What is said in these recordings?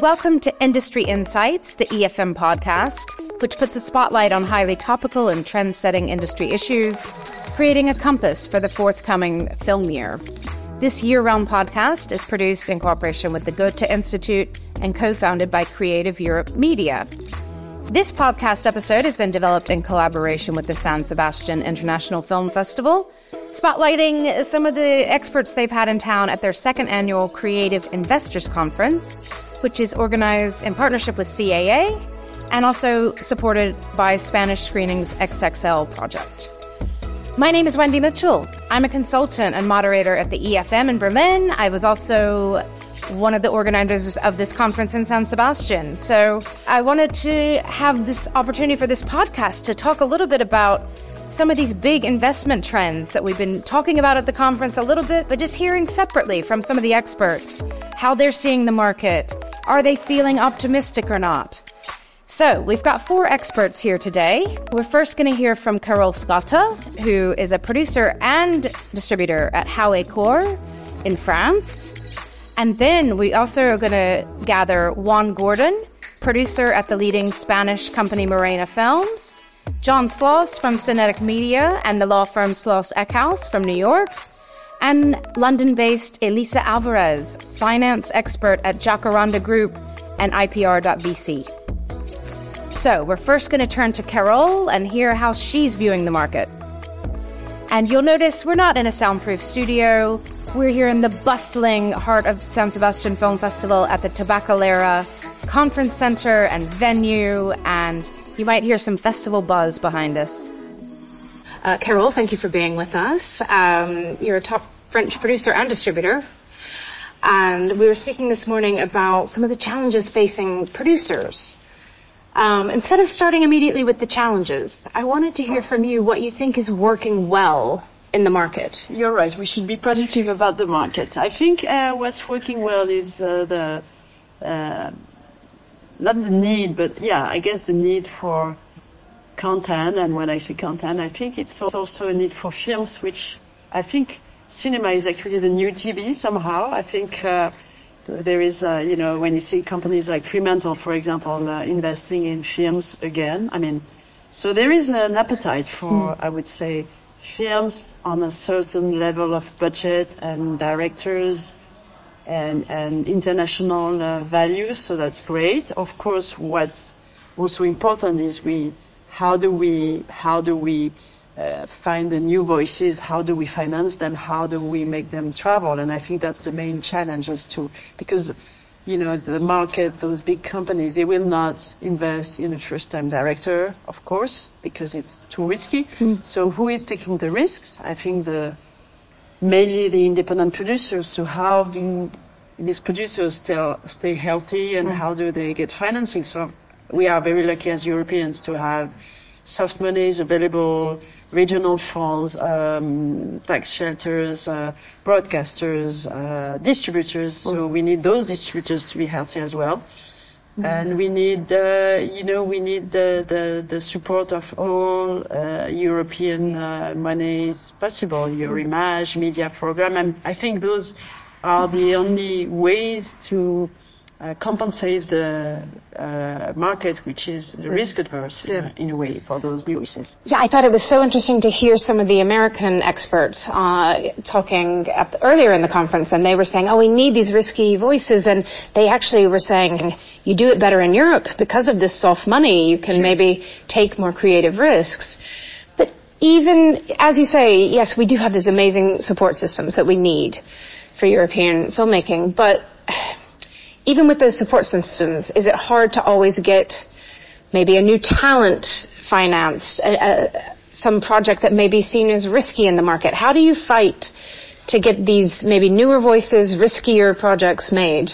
Welcome to Industry Insights, the EFM podcast, which puts a spotlight on highly topical and trend setting industry issues, creating a compass for the forthcoming film year. This year round podcast is produced in cooperation with the Goethe Institute and co founded by Creative Europe Media. This podcast episode has been developed in collaboration with the San Sebastian International Film Festival, spotlighting some of the experts they've had in town at their second annual Creative Investors Conference which is organized in partnership with CAA and also supported by Spanish Screenings XXL project. My name is Wendy Mitchell. I'm a consultant and moderator at the EFM in Berlin. I was also one of the organizers of this conference in San Sebastian. So I wanted to have this opportunity for this podcast to talk a little bit about some of these big investment trends that we've been talking about at the conference a little bit, but just hearing separately from some of the experts how they're seeing the market, are they feeling optimistic or not? So, we've got four experts here today. We're first going to hear from Carole Scotta, who is a producer and distributor at Haut et Court in France. And then we also are going to gather Juan Gordon, producer at the leading Spanish company Morena Films, John Sloss from Cinetic Media and the law firm Sloss Eckhouse from New York, and London based Elisa Alvares, finance expert at Jacaranda Group and IPR.vc. So, we're first going to turn to Carole and hear how she's viewing the market. And you'll notice we're not in a soundproof studio. We're here in the bustling heart of San Sebastian Film Festival at the Tabakalera Conference Center and venue, and you might hear some festival buzz behind us. Uh, Carole, thank you for being with us. Um, you're a top French producer and distributor. And we were speaking this morning about some of the challenges facing producers. Um, instead of starting immediately with the challenges, I wanted to hear from you what you think is working well in the market. You're right. We should be positive about the market. I think uh, what's working well is uh, the uh, not the need, but yeah, I guess the need for content. And when I say content, I think it's also a need for films, which I think cinema is actually the new TV somehow. I think uh, there is, uh, you know, when you see companies like Fremantle, for example, uh, investing in films again. I mean, so there is an appetite for, mm. I would say, films on a certain level of budget and directors and, and international uh, value. So that's great. Of course, what's also important is we, how do we, how do we uh, find the new voices. How do we finance them? How do we make them travel? And I think that's the main challenge as to, because, you know, the market, those big companies, they will not invest in a first time director, of course, because it's too risky. Mm. So who is taking the risks? I think the, mainly the independent producers. So how do these producers still stay healthy and mm. how do they get financing? So we are very lucky as Europeans to have soft monies available regional funds, um, tax shelters, uh, broadcasters, uh, distributors. So mm. we need those distributors to be healthy as well. Mm. And we need, uh, you know, we need the, the, the support of all uh, European uh, money possible, Eurimage, media program. And I think those are the only ways to uh, compensate the uh, market, which is risk adverse yeah. in, in, a way for those voices. Yeah, I thought it was so interesting to hear some of the American experts uh, talking the, earlier in the conference, and they were saying, "Oh, we need these risky voices," and they actually were saying, "You do it better in Europe because of this soft money. You can maybe take more creative risks." But even as you say, yes, we do have these amazing support systems that we need for European filmmaking, but even with those support systems, is it hard to always get maybe a new talent financed, a, a, some project that may be seen as risky in the market? How do you fight to get these maybe newer voices, riskier projects made?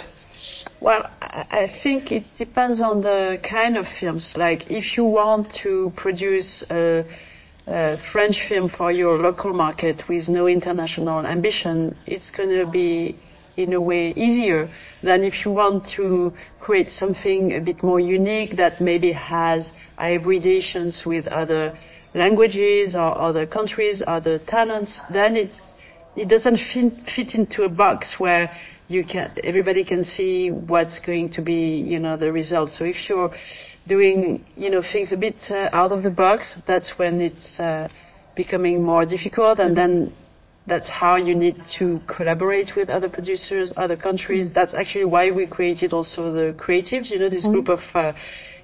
Well, I think it depends on the kind of films. Like, if you want to produce a, a French film for your local market with no international ambition, it's going to be in a way easier than if you want to create something a bit more unique that maybe has hybridations with other languages or other countries, other talents, then it's, it doesn't fit, fit into a box where you can everybody can see what's going to be you know the result. So if you're doing you know things a bit uh, out of the box, that's when it's uh, becoming more difficult, and then that's how you need to collaborate with other producers, other countries. That's actually why we created also the creatives, you know, this group of uh,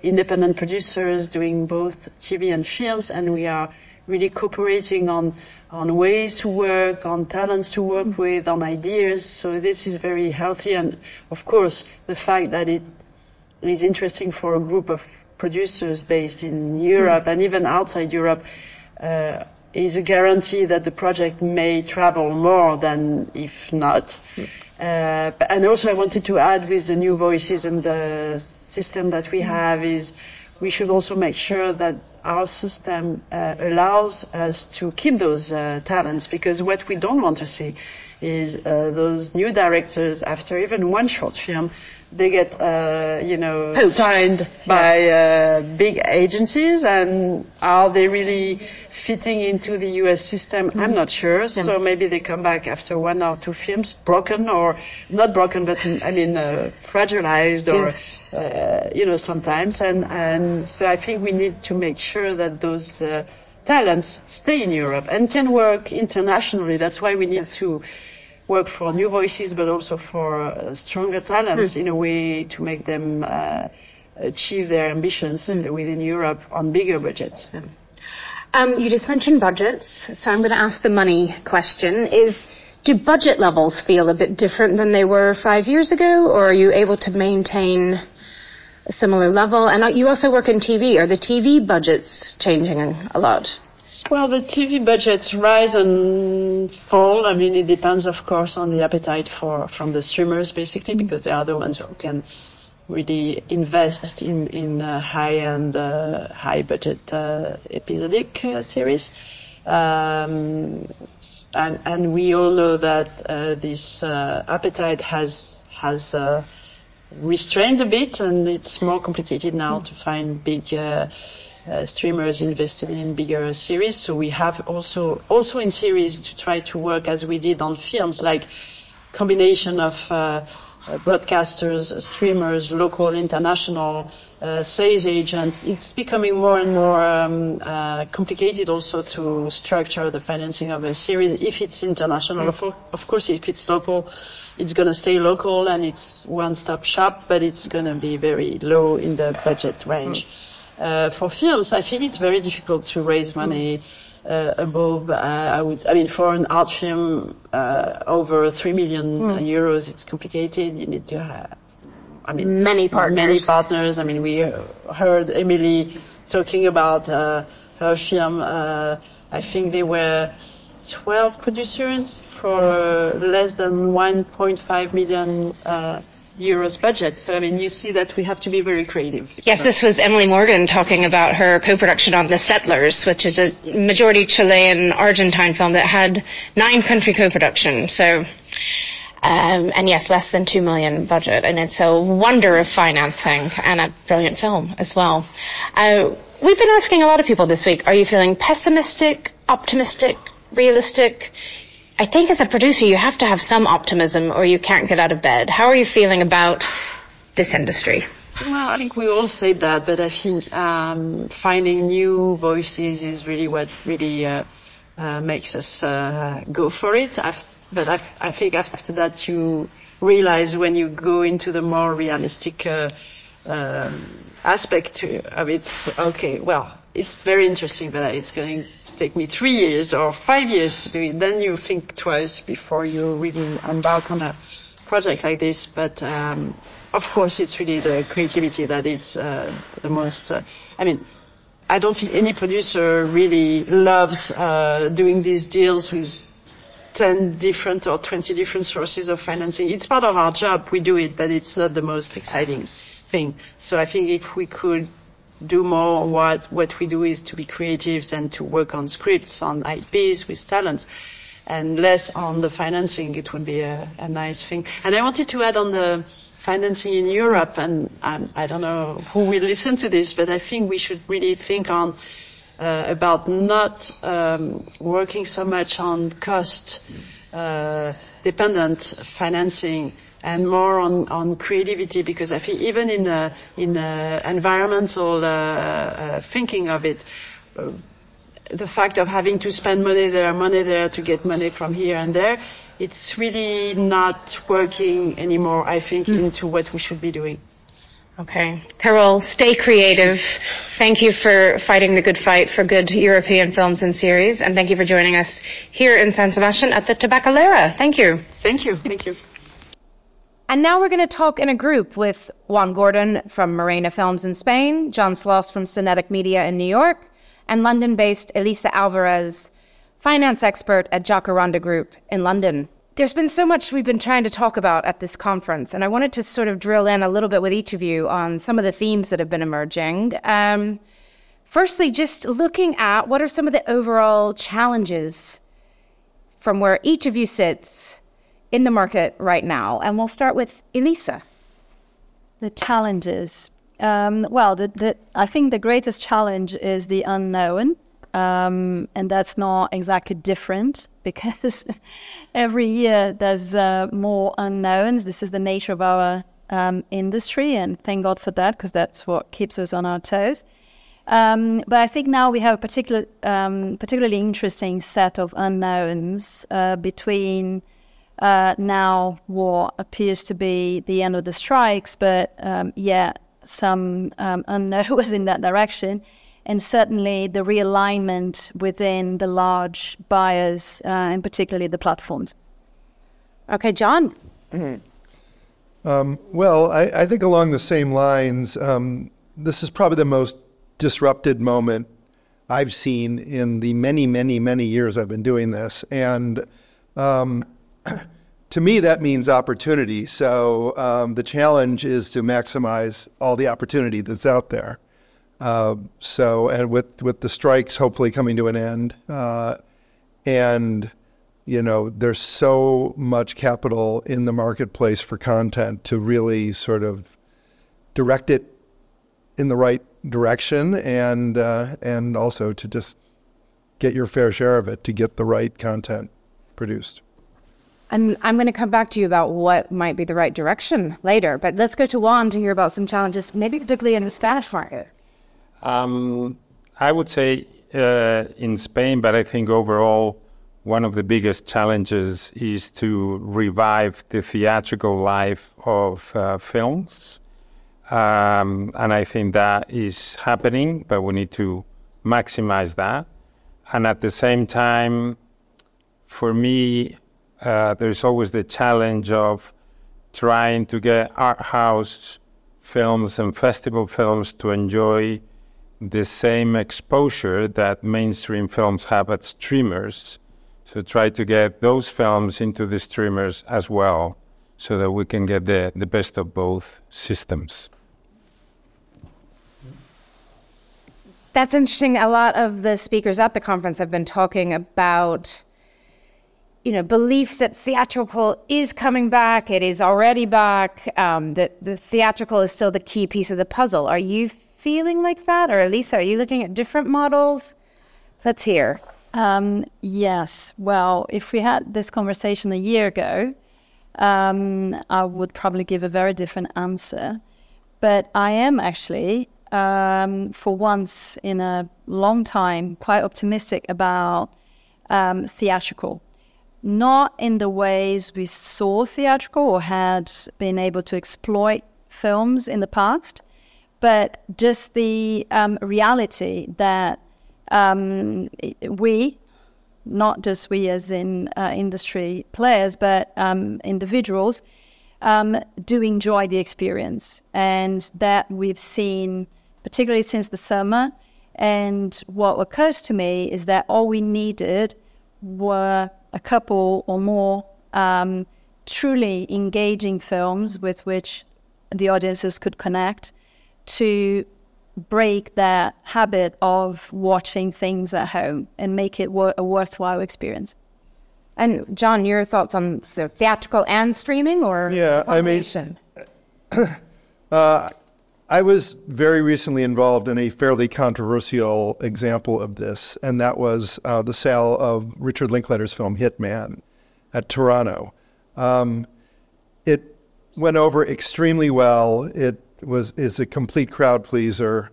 independent producers doing both TV and films, and we are really cooperating on on ways to work, on talents to work with, on ideas. So this is very healthy, and of course, the fact that it is interesting for a group of producers based in Europe and even outside Europe. Uh, is a guarantee that the project may travel more than if not. Uh, and also I wanted to add with the new voices and the system that we have is we should also make sure that our system uh, allows us to keep those uh, talents because what we don't want to see is uh, those new directors after even one short film they get uh, you know Poached. signed by uh, big agencies and are they really fitting into the US system? I'm not sure. So maybe they come back after one or two films broken or not broken but I mean uh, fragilized or Yes. uh, you know sometimes. And and so I think we need to make sure that those uh, talents stay in Europe and can work internationally that's why we need to work for new voices, but also for uh, stronger talents in a way to make them uh, achieve their ambitions within Europe on bigger budgets. Um, you just mentioned budgets, so I'm going to ask the money question. Is do budget levels feel a bit different than they were five years ago, or are you able to maintain a similar level? And uh, you also work in TV. Are the TV budgets changing a lot? Well, the TV budgets rise and fall. I mean, it depends, of course, on the appetite for from the streamers, basically, because they are the ones who can really invest in in uh, high-end, uh, high-budget uh, episodic uh, series. Um, and and we all know that uh, this appetite has has restrained a bit, and it's more complicated now to find big uh, uh, streamers invested in bigger series. So we have also also in series to try to work as we did on films, like combination of uh, uh, broadcasters, streamers, local, international, uh, sales agents. It's becoming more and more um, uh, complicated also to structure the financing of a series if it's international. Of, of course, if it's local, it's going to stay local and it's one-stop shop, but it's going to be very low in the budget range. Uh, for films, I think it's very difficult to raise money uh, above. Uh, I would, I mean, for an art film uh, over three million euros, it's complicated. You need to have, I mean, Many partners. Many partners. I mean, we heard Emily talking about uh, her film. Uh, I think they were 12 producers for uh, less than 1.5 million uh, euros budget. So I mean, you see that we have to be very creative. Yes, this was Emily Morgan talking about her co-production on The Settlers, which is a majority Chilean Argentine film that had nine country co-production. So, um, and yes, less than two million budget, and it's a wonder of financing and a brilliant film as well. Uh, we've been asking a lot of people this week: Are you feeling pessimistic, optimistic, realistic? I think as a producer, you have to have some optimism, or you can't get out of bed. How are you feeling about this industry? Well, I think we all say that, but I think um, finding new voices is really what really uh, uh, makes us uh, go for it. I've, but I've, I think after that you realize when you go into the more realistic uh, um, aspect of it, okay, well, it's very interesting, but it's going to take me three years or five years to do it. Then you think twice before you really embark on a project like this. But um, of course, it's really the creativity that is uh, the most. Uh, I mean, I don't think any producer really loves uh, doing these deals with 10 different or 20 different sources of financing. It's part of our job. We do it, but it's not the most exciting thing. So I think if we could do more what what we do is to be creatives and to work on scripts, on IPs with talents, and less on the financing, it would be a, a nice thing. And I wanted to add on the financing in Europe, and I don't know who will listen to this, but I think we should really think on uh, about not um, working so much on cost uh, dependent financing and more on, on creativity because I think even in uh, in uh, environmental uh, uh, thinking of it, uh, the fact of having to spend money there, money there to get money from here and there, it's really not working anymore. I think mm. into what we should be doing. Okay. Carole, stay creative. Thank you for fighting the good fight for good European films and series, and thank you for joining us here in San Sebastian at the Tabakalera. Thank you. Thank you. Thank you. And now we're going to talk in a group with Juan Gordon from Morena Films in Spain, John Sloss from Cinetic Media in New York, and London based Elisa Alvares, finance expert at Jacaranda Group in London. There's been so much we've been trying to talk about at this conference, and I wanted to sort of drill in a little bit with each of you on some of the themes that have been emerging. Um, firstly, just looking at what are some of the overall challenges from where each of you sits in the market right now, and we'll start with Elisa. The challenges. Um, well, the, the, I think the greatest challenge is the unknown. Um, and that's not exactly different because every year there's uh, more unknowns. This is the nature of our um, industry, and thank God for that because that's what keeps us on our toes. Um, but I think now we have a particular, um, particularly interesting set of unknowns uh, between uh, now what appears to be the end of the strikes, but um, yeah, some um, unknowns in that direction and certainly the realignment within the large buyers uh, and particularly the platforms. Okay, John. Mm-hmm. Um, well, I, I, think along the same lines, um, this is probably the most disrupted moment I've seen in the many, many, many years I've been doing this. And um, to me, that means opportunity. So um, the challenge is to maximize all the opportunity that's out there. Uh, so, and with with the strikes hopefully coming to an end, uh, and you know, there's so much capital in the marketplace for content to really sort of direct it in the right direction, and uh, and also to just get your fair share of it to get the right content produced. And I'm going to come back to you about what might be the right direction later. But let's go to Juan to hear about some challenges, maybe particularly in the Spanish market. Um, I would say uh, in Spain, but I think overall, one of the biggest challenges is to revive the theatrical life of uh, films. Um, and I think that is happening, but we need to maximize that. And at the same time, for me, uh, there's always the challenge of trying to get art house films and festival films to enjoy the same exposure that mainstream films have at streamers. So try to get those films into the streamers as well so that we can get the, the best of both systems. That's interesting. A lot of the speakers at the conference have been talking about you know, belief that theatrical is coming back, it is already back, um, that the theatrical is still the key piece of the puzzle. Are you feeling like that? Or Elisa, are you looking at different models? Let's hear. Um, yes. Well, if we had this conversation a year ago, um, I would probably give a very different answer. But I am actually, um, for once in a long time, quite optimistic about um, theatrical. Not in the ways we saw theatrical or had been able to exploit films in the past, but just the um, reality that um, we, not just we as in uh, industry players, but um, individuals, um, do enjoy the experience. And that we've seen, particularly since the summer. And what occurs to me is that all we needed were a couple or more um, truly engaging films with which the audiences could connect to break their habit of watching things at home and make it wor- a worthwhile experience. And John, your thoughts on so theatrical and streaming, or yeah, I mean, uh, I was very recently involved in a fairly controversial example of this, and that was uh, the sale of Richard Linklater's film Hitman at Toronto. Um, it went over extremely well. It was is a complete crowd pleaser,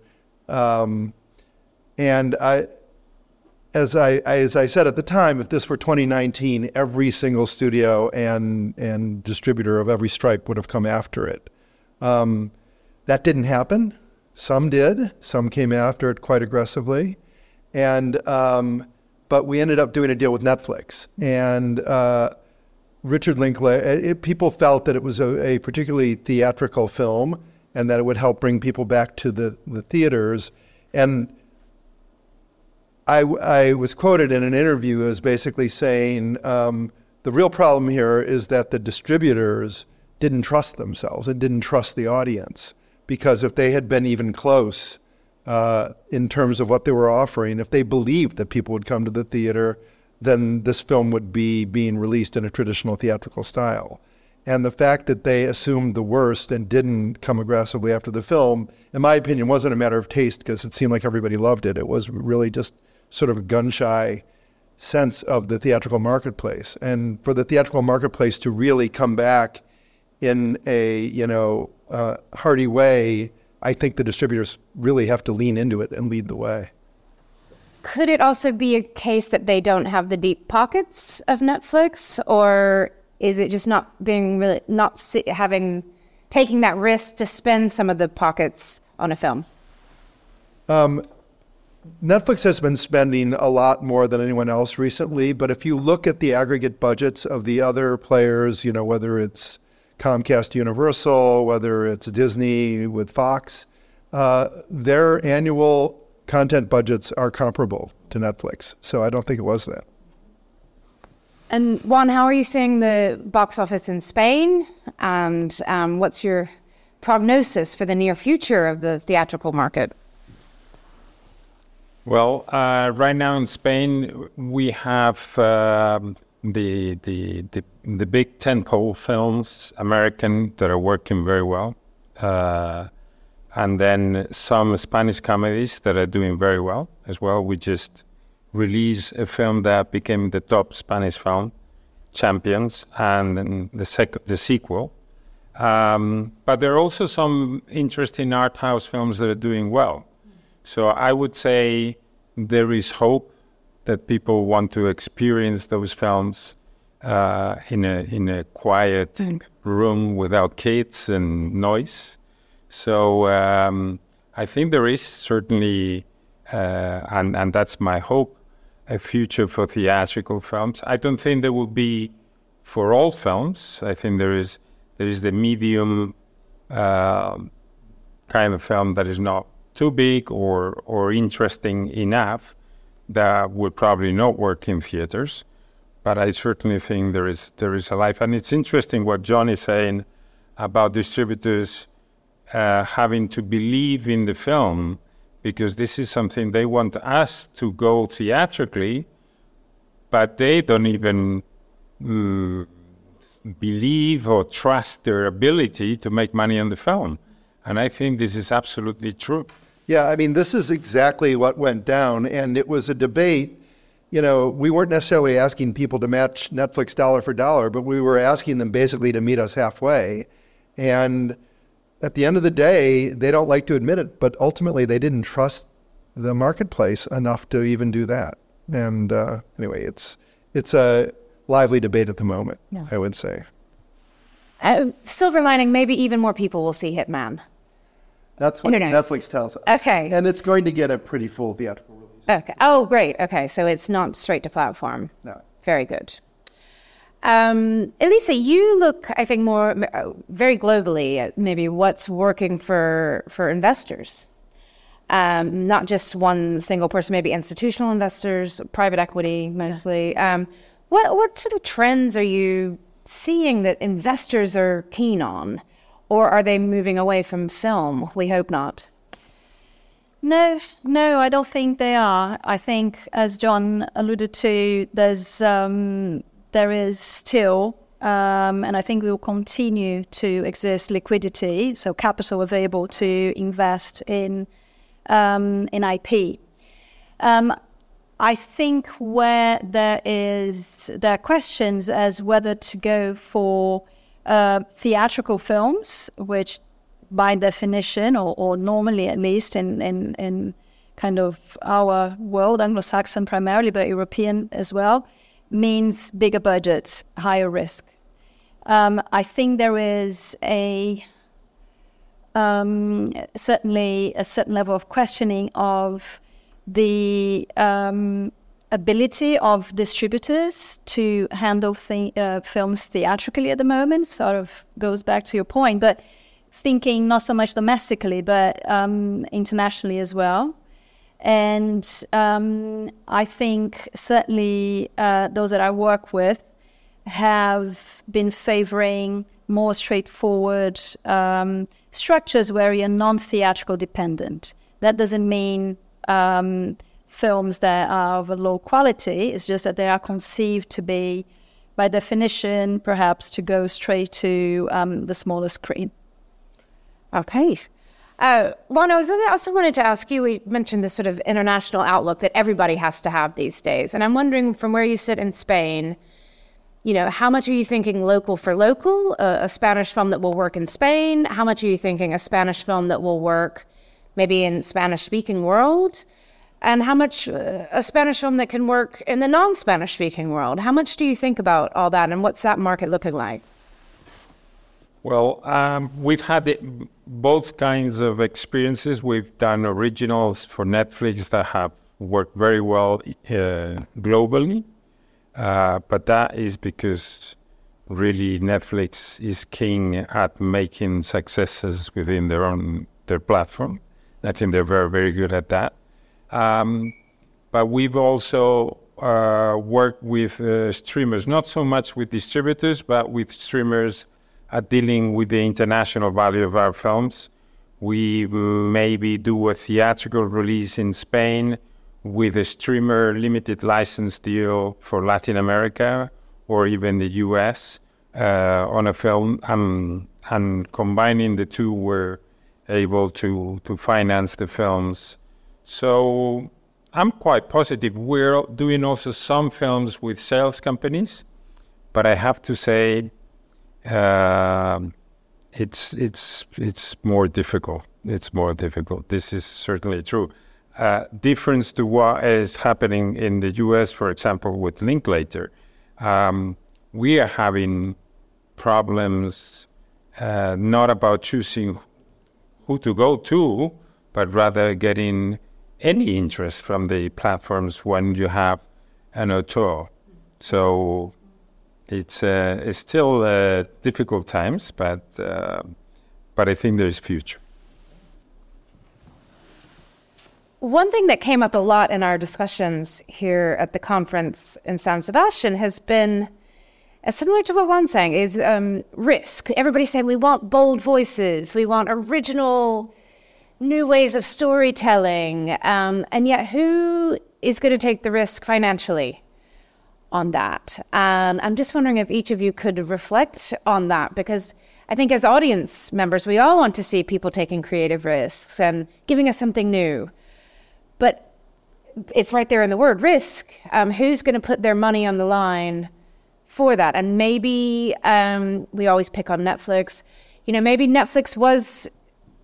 um, and I, as I as I said at the time, if this were 2019, every single studio and and distributor of every stripe would have come after it. Um, that didn't happen. Some did. Some came after it quite aggressively, and um, but we ended up doing a deal with Netflix and. Uh, Richard Linklater, people felt that it was a, a, particularly theatrical film and that it would help bring people back to the, the theaters. And I, I was quoted in an interview as basically saying um, the real problem here is that the distributors didn't trust themselves and didn't trust the audience because if they had been even close uh, in terms of what they were offering, if they believed that people would come to the theater, then this film would be being released in a traditional theatrical style. And the fact that they assumed the worst and didn't come aggressively after the film, in my opinion, wasn't a matter of taste because it seemed like everybody loved it. It was really just sort of a gun shy sense of the theatrical marketplace. And for the theatrical marketplace to really come back in a, you know, uh, hearty way, I think the distributors really have to lean into it and lead the way. Could it also be a case that they don't have the deep pockets of Netflix, or is it just not being really not having taking that risk to spend some of the pockets on a film? Um, Netflix has been spending a lot more than anyone else recently, but if you look at the aggregate budgets of the other players, you know, whether it's Comcast Universal, whether it's Disney with Fox, uh, their annual content budgets are comparable to Netflix. So I don't think it was that. And Juan, how are you seeing the box office in Spain? And um, what's your prognosis for the near future of the theatrical market? Well, uh, right now in Spain, we have um, the, the, the the big tentpole films, American, that are working very well. Uh, and then some Spanish comedies that are doing very well as well. We just released a film that became the top Spanish film, Champions, and the sec- the sequel. Um, but there are also some interesting art house films that are doing well. So I would say there is hope that people want to experience those films uh, in a in a quiet room without kids and noise. So um, I think there is certainly, uh, and and that's my hope, a future for theatrical films. I don't think there will be for all films. I think there is there is the medium uh, kind of film that is not too big or or interesting enough that would probably not work in theaters. But I certainly think there is there is a life, and it's interesting what John is saying about distributors uh, having to believe in the film because this is something they want us to go theatrically, but they don't even uh, believe or trust their ability to make money on the film. And I think this is absolutely true. Yeah, I mean, this is exactly what went down. And it was a debate. You know, we weren't necessarily asking people to match Netflix dollar for dollar, but we were asking them basically to meet us halfway. And at the end of the day, they don't like to admit it, but ultimately they didn't trust the marketplace enough to even do that. And uh, anyway, it's it's a lively debate at the moment. Yeah. I would say. Uh, silver lining, maybe even more people will see Hitman. That's what Netflix tells us. Okay. And it's going to get a pretty full theatrical release. Okay. Oh, great. Okay, so it's not straight to platform. No. Very good. Um, Elisa, you look, I think, more uh, very globally at maybe what's working for for investors, um, not just one single person, maybe institutional investors, private equity mostly. Yeah. Um, what what sort of trends are you seeing that investors are keen on, or are they moving away from film? We hope not. No, no, I don't think they are. I think, as John alluded to, there's um, there is still, um, and I think we will continue to exist liquidity, so capital available to invest in um, in IP. Um, I think where there is there are questions as whether to go for uh, theatrical films, which by definition, or, or normally at least in, in, in kind of our world, Anglo-Saxon primarily, but European as well, means bigger budgets, higher risk. Um, I think there is a um, certainly a certain level of questioning of the um, ability of distributors to handle uh, films theatrically at the moment. Sort of goes back to your point, but thinking not so much domestically, but um, internationally as well. And um, I think certainly uh, those that I work with have been favoring more straightforward um, structures where you're non theatrical dependent. That doesn't mean um, films that are of a low quality, it's just that they are conceived to be, by definition, perhaps to go straight to um, the smaller screen. Okay. Uh, Lana, I also wanted to ask you, we mentioned this sort of international outlook that everybody has to have these days. And I'm wondering from where you sit in Spain, you know, how much are you thinking local for local, uh, a Spanish film that will work in Spain? How much are you thinking a Spanish film that will work maybe in Spanish speaking world? And how much uh, a Spanish film that can work in the non Spanish speaking world? How much do you think about all that and what's that market looking like? Well, um, we've had it, both kinds of experiences. We've done originals for Netflix that have worked very well uh, globally, uh, but that is because really Netflix is king at making successes within their own their platform. I think they're very very good at that. Um, but we've also uh, worked with uh, streamers, not so much with distributors, but with streamers at dealing with the international value of our films. We maybe do a theatrical release in Spain with a streamer limited license deal for Latin America or even the US uh, on a film. And, and combining the two, we're able to, to finance the films. So I'm quite positive. We're doing also some films with sales companies, but I have to say um, it's it's it's more difficult. It's more difficult. This is certainly true. Uh, difference to what is happening in the U.S., for example, with Linklater, um, we are having problems uh, not about choosing who to go to, but rather getting any interest from the platforms when you have an auteur. So it's uh, it's still uh, difficult times, but uh, but I think there's future. One thing that came up a lot in our discussions here at the conference in San Sebastian has been uh, similar to what Juan's saying is um, risk. Everybody's saying we want bold voices, we want original, new ways of storytelling, um, and yet who is going to take the risk financially? on that. And I'm just wondering if each of you could reflect on that because I think as audience members, we all want to see people taking creative risks and giving us something new. But it's right there in the word risk. Um, who's going to put their money on the line for that? And maybe um, we always pick on Netflix. You know, maybe Netflix was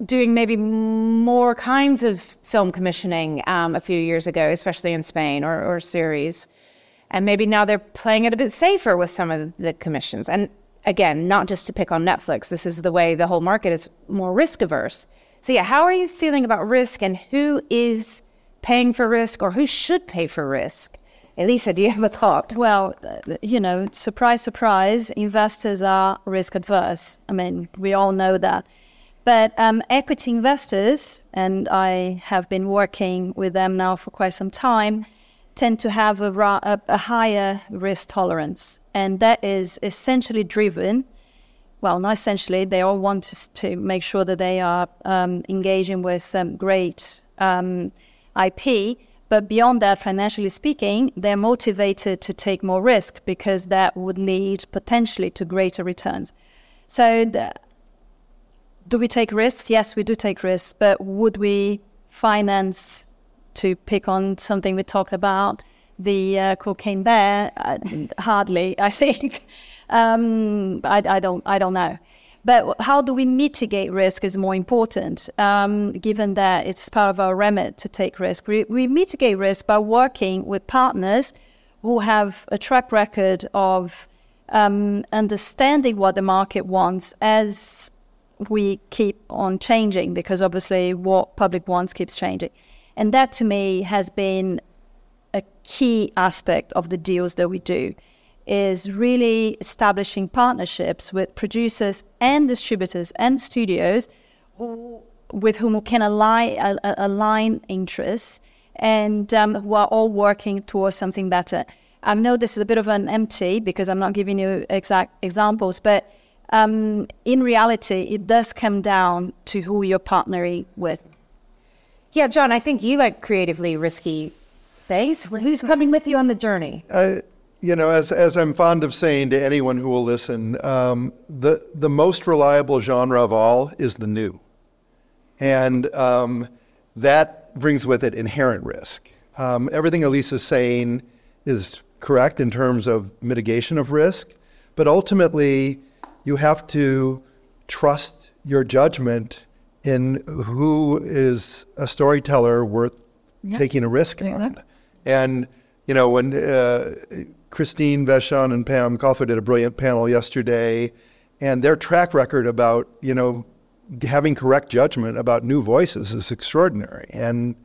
doing maybe more kinds of film commissioning um, a few years ago, especially in Spain or, or series. And maybe now they're playing it a bit safer with some of the commissions. And again, not just to pick on Netflix, this is the way the whole market is more risk averse. So, yeah, how are you feeling about risk and who is paying for risk or who should pay for risk? Elisa, do you have a thought? Well, you know, surprise, surprise, investors are risk adverse. I mean, we all know that. But um, equity investors, and I have been working with them now for quite some time, tend to have a, a, a higher risk tolerance. And that is essentially driven well, not essentially, they all want to, to make sure that they are um, engaging with great um, IP. But beyond that, financially speaking, they're motivated to take more risk because that would lead potentially to greater returns. So, the, do we take risks? Yes, we do take risks. But would we finance to pick on something we talked about, the uh, cocaine bear, uh, hardly, I think. Um, I, I don't I don't know. But how do we mitigate risk is more important, um, given that it's part of our remit to take risk. We, we mitigate risk by working with partners who have a track record of um, understanding what the market wants as we keep on changing, because obviously what public wants keeps changing. And that to me has been a key aspect of the deals that we do is really establishing partnerships with producers and distributors and studios with whom we can align, align interests and um, who are all working towards something better. I know this is a bit of an empty because I'm not giving you exact examples, but um, in reality, it does come down to who you're partnering with. Yeah, John, I think you like creatively risky things. Who's coming with you on the journey? Uh, you know, as, as I'm fond of saying to anyone who will listen, um, the, the most reliable genre of all is the new. And um, that brings with it inherent risk. Um, everything Elise is saying is correct in terms of mitigation of risk, but ultimately, you have to trust your judgment in who is a storyteller worth taking a risk on. And, you know, when uh, Christine Vachon and Pam Koffler did a brilliant panel yesterday, and their track record about you know having correct judgment about new voices is extraordinary. And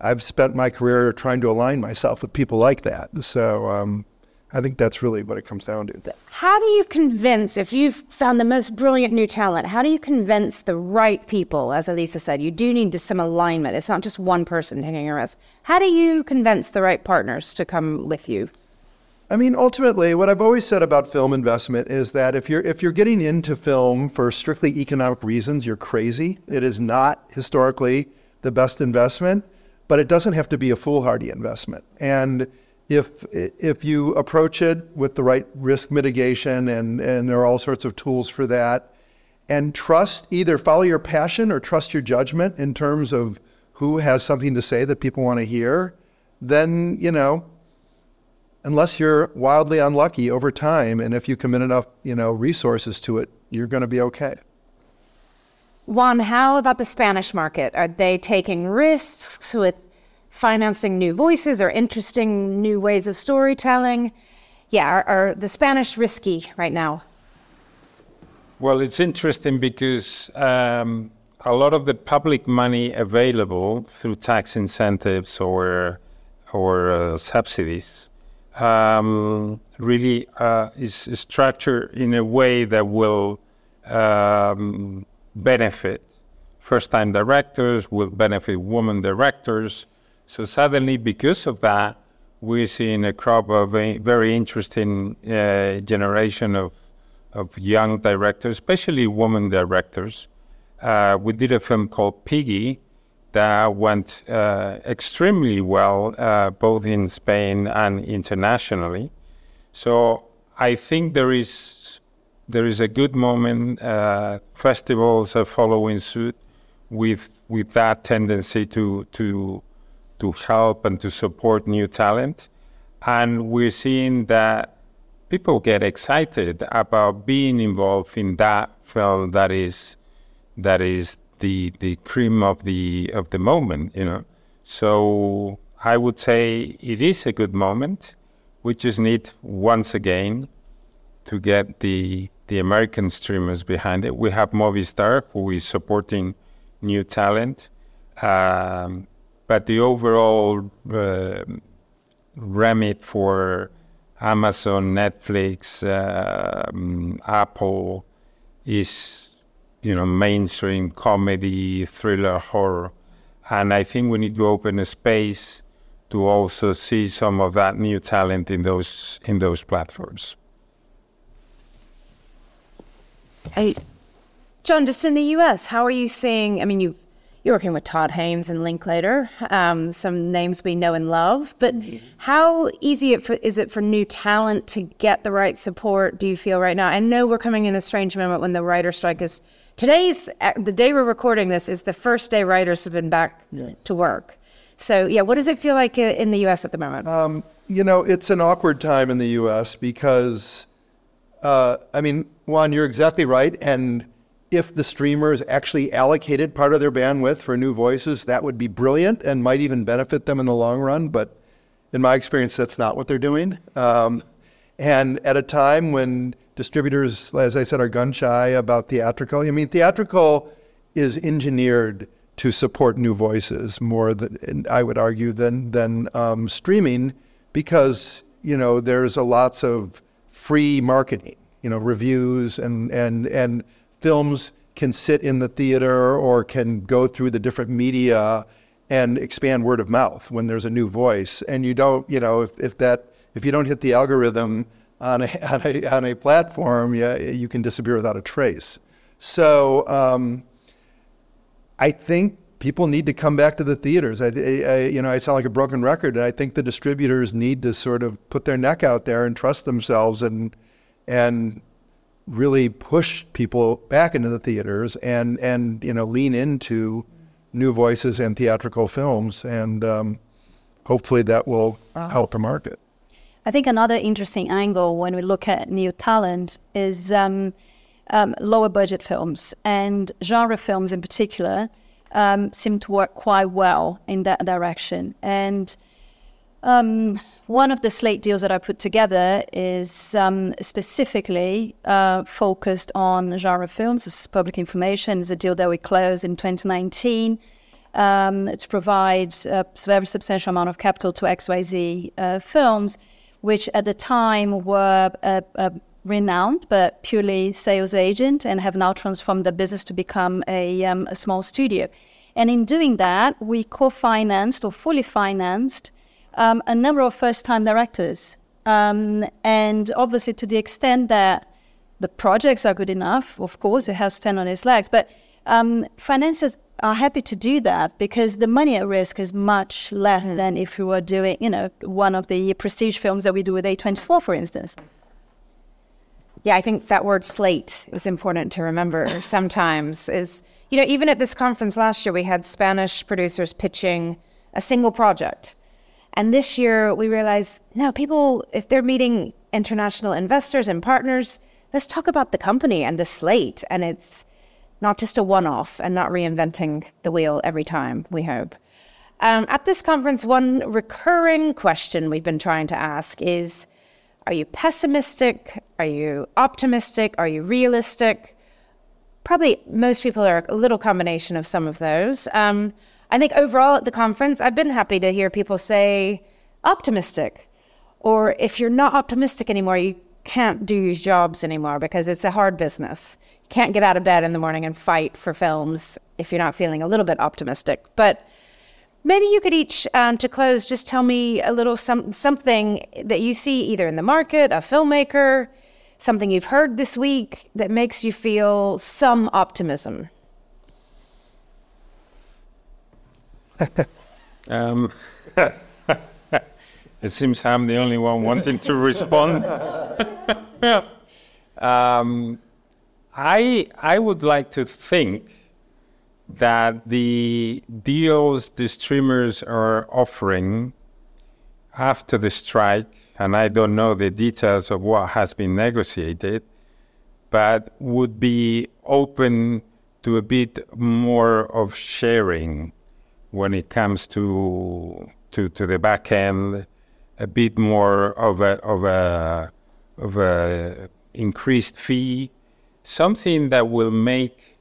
I've spent my career trying to align myself with people like that. So um, I think that's really what it comes down to. How do you convince, if you've found the most brilliant new talent, how do you convince the right people? As Elisa said, you do need some alignment. It's not just one person taking a risk. How do you convince the right partners to come with you? I mean, ultimately, what I've always said about film investment is that if you're if you're getting into film for strictly economic reasons, you're crazy. It is not historically the best investment, but it doesn't have to be a foolhardy investment. And if if you approach it with the right risk mitigation and and there are all sorts of tools for that, and trust either follow your passion or trust your judgment in terms of who has something to say that people want to hear, then you know unless you're wildly unlucky over time and if you commit enough you know resources to it you're going to be okay. Juan how about the spanish market? Are they taking risks with financing new voices or interesting new ways of storytelling yeah are, are the spanish risky right now well it's interesting because um, a lot of the public money available through tax incentives or or uh, subsidies um, really uh, is structured in a way that will um, benefit first-time directors, will benefit women directors. So suddenly, because of that, we're seeing a crop of a very interesting uh, generation of of young directors, especially women directors. Uh, we did a film called Piggy, that went uh, extremely well, uh, both in Spain and internationally. So I think there is there is a good moment. Uh, festivals are following suit with with that tendency to to to help and to support new talent, and we're seeing that people get excited about being involved in that film that is that is the the cream of the of the moment, you know. So I would say it is a good moment. We just need once again to get the the American streamers behind it. We have Movistar who is supporting new talent, um, but the overall uh, remit for Amazon, Netflix, uh, um, Apple is you know, mainstream comedy, thriller, horror. And I think we need to open a space to also see some of that new talent in those in those platforms. Hey, John, just in the U.S., how are you seeing? I mean, you you're working with Todd Haynes and Linklater, um, some names we know and love. But how easy it for, is it for new talent to get the right support? Do you feel right now? I know we're coming in a strange moment when the writer strike is Today's uh, the day we're recording this is the first day writers have been back yes. to work. So yeah, what does it feel like in the U.S. at the moment? Um, you know, it's an awkward time in the U.S. because Uh, I mean, Juan, you're exactly right. And if the streamers actually allocated part of their bandwidth for new voices, that would be brilliant and might even benefit them in the long run. But in my experience, that's not what they're doing. Um, and at a time when distributors, as I said, are gun shy about theatrical, I mean, theatrical is engineered to support new voices more than I would argue than than um, streaming because you know there's a lots of free marketing, you know, reviews and and and films can sit in the theater or can go through the different media and expand word of mouth when there's a new voice. And you don't, you know, if, if that if you don't hit the algorithm on a on a, on a platform, yeah, you can disappear without a trace. So um, I think people need to come back to the theaters. I, I, you know, I sound like a broken record, and I think the distributors need to sort of put their neck out there and trust themselves and and really push people back into the theaters and and you know lean into new voices and theatrical films, and um, hopefully that will help the market. I think another interesting angle when we look at new talent is um, um, lower budget films and genre films in particular um, seem to work quite well in that direction. And um, one of the slate deals that I put together is um, specifically uh, focused on genre films. This is public information. It's a deal that we closed in 2019 um, to provide a very substantial amount of capital to XYZ uh, films, which at the time were a, a renowned but purely sales agent and have now transformed the business to become a, um, a small studio. And in doing that, we co financed or fully financed um, a number of first time directors. Um, and obviously, to the extent that the projects are good enough, of course, it has to stand on its legs. But um, financiers are happy to do that because the money at risk is much less mm. than if we were doing, you know, one of the prestige films that we do with A24, for instance. Yeah, I think that word slate is important to remember sometimes. Is, you know, even at this conference last year, we had Spanish producers pitching a single project and this year we realized no, people, if they're meeting international investors and partners, let's talk about the company and the slate. And it's not just a one off and not reinventing the wheel every time, we hope. Um, at this conference, one recurring question we've been trying to ask is Are you pessimistic? Are you optimistic? Are you realistic? Probably most people are a little combination of some of those. Um, I think overall at the conference, I've been happy to hear people say optimistic. Or if you're not optimistic anymore, you can't do your jobs anymore because it's a hard business. You can't get out of bed in the morning and fight for films if you're not feeling a little bit optimistic. But maybe you could each, um, to close, just tell me a little some, something that you see either in the market, a filmmaker, something you've heard this week that makes you feel some optimism. um, it seems I'm the only one wanting to respond. um, I I would like to think that the deals the streamers are offering after the strike, and I don't know the details of what has been negotiated, but would be open to a bit more of sharing when it comes to to, to the back end, a bit more of a of a of a increased fee, something that will make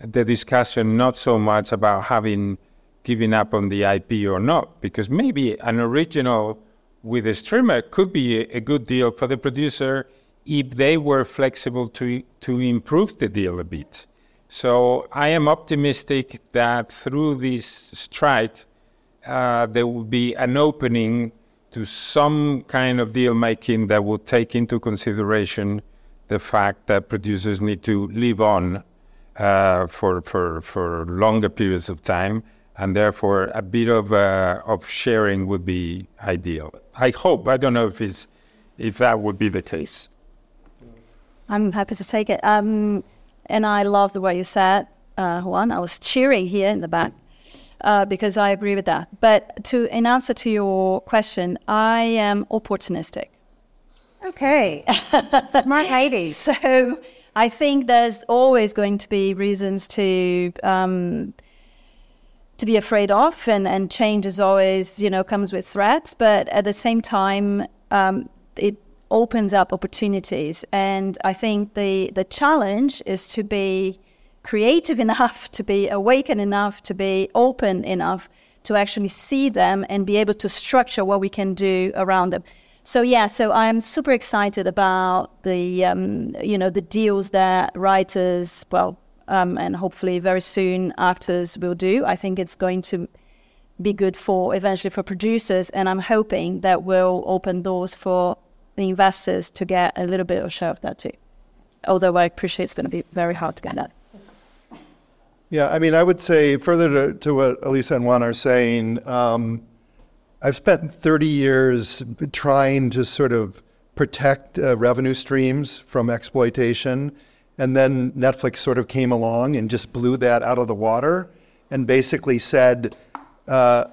the discussion not so much about having given up on the IP or not, because maybe an original with a streamer could be a, good deal for the producer if they were flexible to to improve the deal a bit. So I am optimistic that through this strike, uh, there will be an opening to some kind of deal making that will take into consideration the fact that producers need to live on uh, for, for, for longer periods of time, and therefore a bit of, uh, of sharing would be ideal. I hope. I don't know if, it's, if that would be the case. I'm happy to take it. Um, and I love the way you said, uh, Juan. I was cheering here in the back uh, because I agree with that. But to in answer to your question, I am opportunistic. Okay. Smart lady. So I think there's always going to be reasons to um, to be afraid of, and, and change is always, you know, comes with threats. But at the same time, um, it opens up opportunities. And I think the, the challenge is to be creative enough, to be awakened enough, to be open enough to actually see them and be able to structure what we can do around them. So yeah, so I'm super excited about the um, you know the deals that writers, well, um, and hopefully very soon actors will do. I think it's going to be good for eventually for producers, and I'm hoping that will open doors for the investors to get a little bit of share of that too. Although I appreciate it's going to be very hard to get that. Yeah, I mean, I would say further to, to what Elisa and Juan are saying, um, I've spent 30 years trying to sort of protect uh, revenue streams from exploitation. And then Netflix sort of came along and just blew that out of the water and basically said, uh,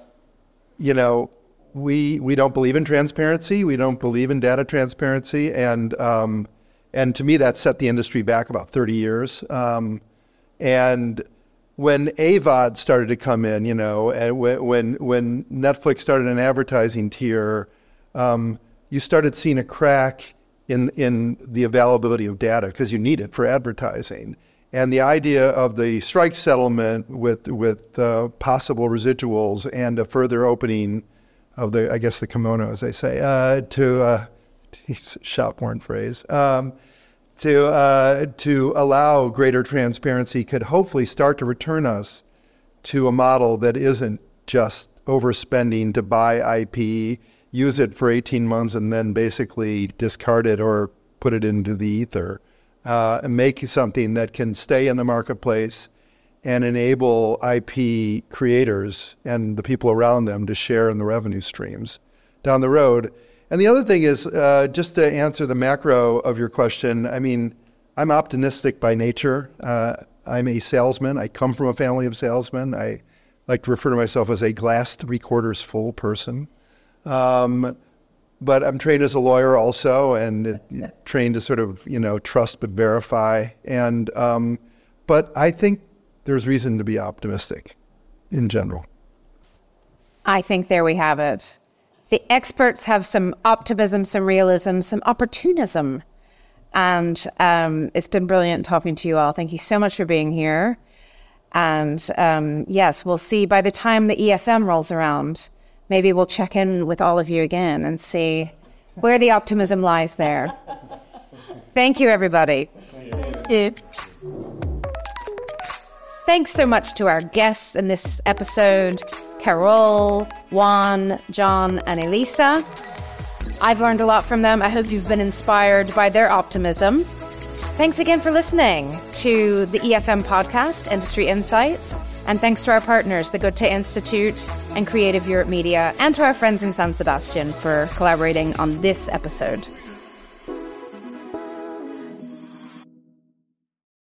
you know, we we don't believe in transparency. We don't believe in data transparency, and um, and to me that set the industry back about 30 years. Um, and when AVOD started to come in, you know, and when when Netflix started an advertising tier, um, you started seeing a crack in in the availability of data because you need it for advertising. And the idea of the strike settlement with with uh, possible residuals and a further opening of the, I guess the kimono, as they say, uh, to, uh, to use a shop-worn phrase, um, to uh, to allow greater transparency could hopefully start to return us to a model that isn't just overspending to buy IP, use it for 18 months, and then basically discard it or put it into the ether, uh, and make something that can stay in the marketplace and enable IP creators and the people around them to share in the revenue streams down the road. And the other thing is, uh, just to answer the macro of your question, I mean, I'm optimistic by nature. Uh, I'm a salesman. I come from a family of salesmen. I like to refer to myself as a glass three quarters full person. Um, but I'm trained as a lawyer also, and trained to sort of you know trust but verify. And um, but I think there's reason to be optimistic in general. I think there we have it. The experts have some optimism, some realism, some opportunism. And um, it's been brilliant talking to you all. Thank you so much for being here. And um, yes, we'll see by the time the EFM rolls around, maybe we'll check in with all of you again and see where the optimism lies there. Thank you, everybody. Thank you. Thanks so much to our guests in this episode Carole, Juan, John, and Elisa. I've learned a lot from them. I hope you've been inspired by their optimism. Thanks again for listening to the EFM podcast, Industry Insights. And thanks to our partners, the Goethe Institute and Creative Europe Media, and to our friends in San Sebastian for collaborating on this episode.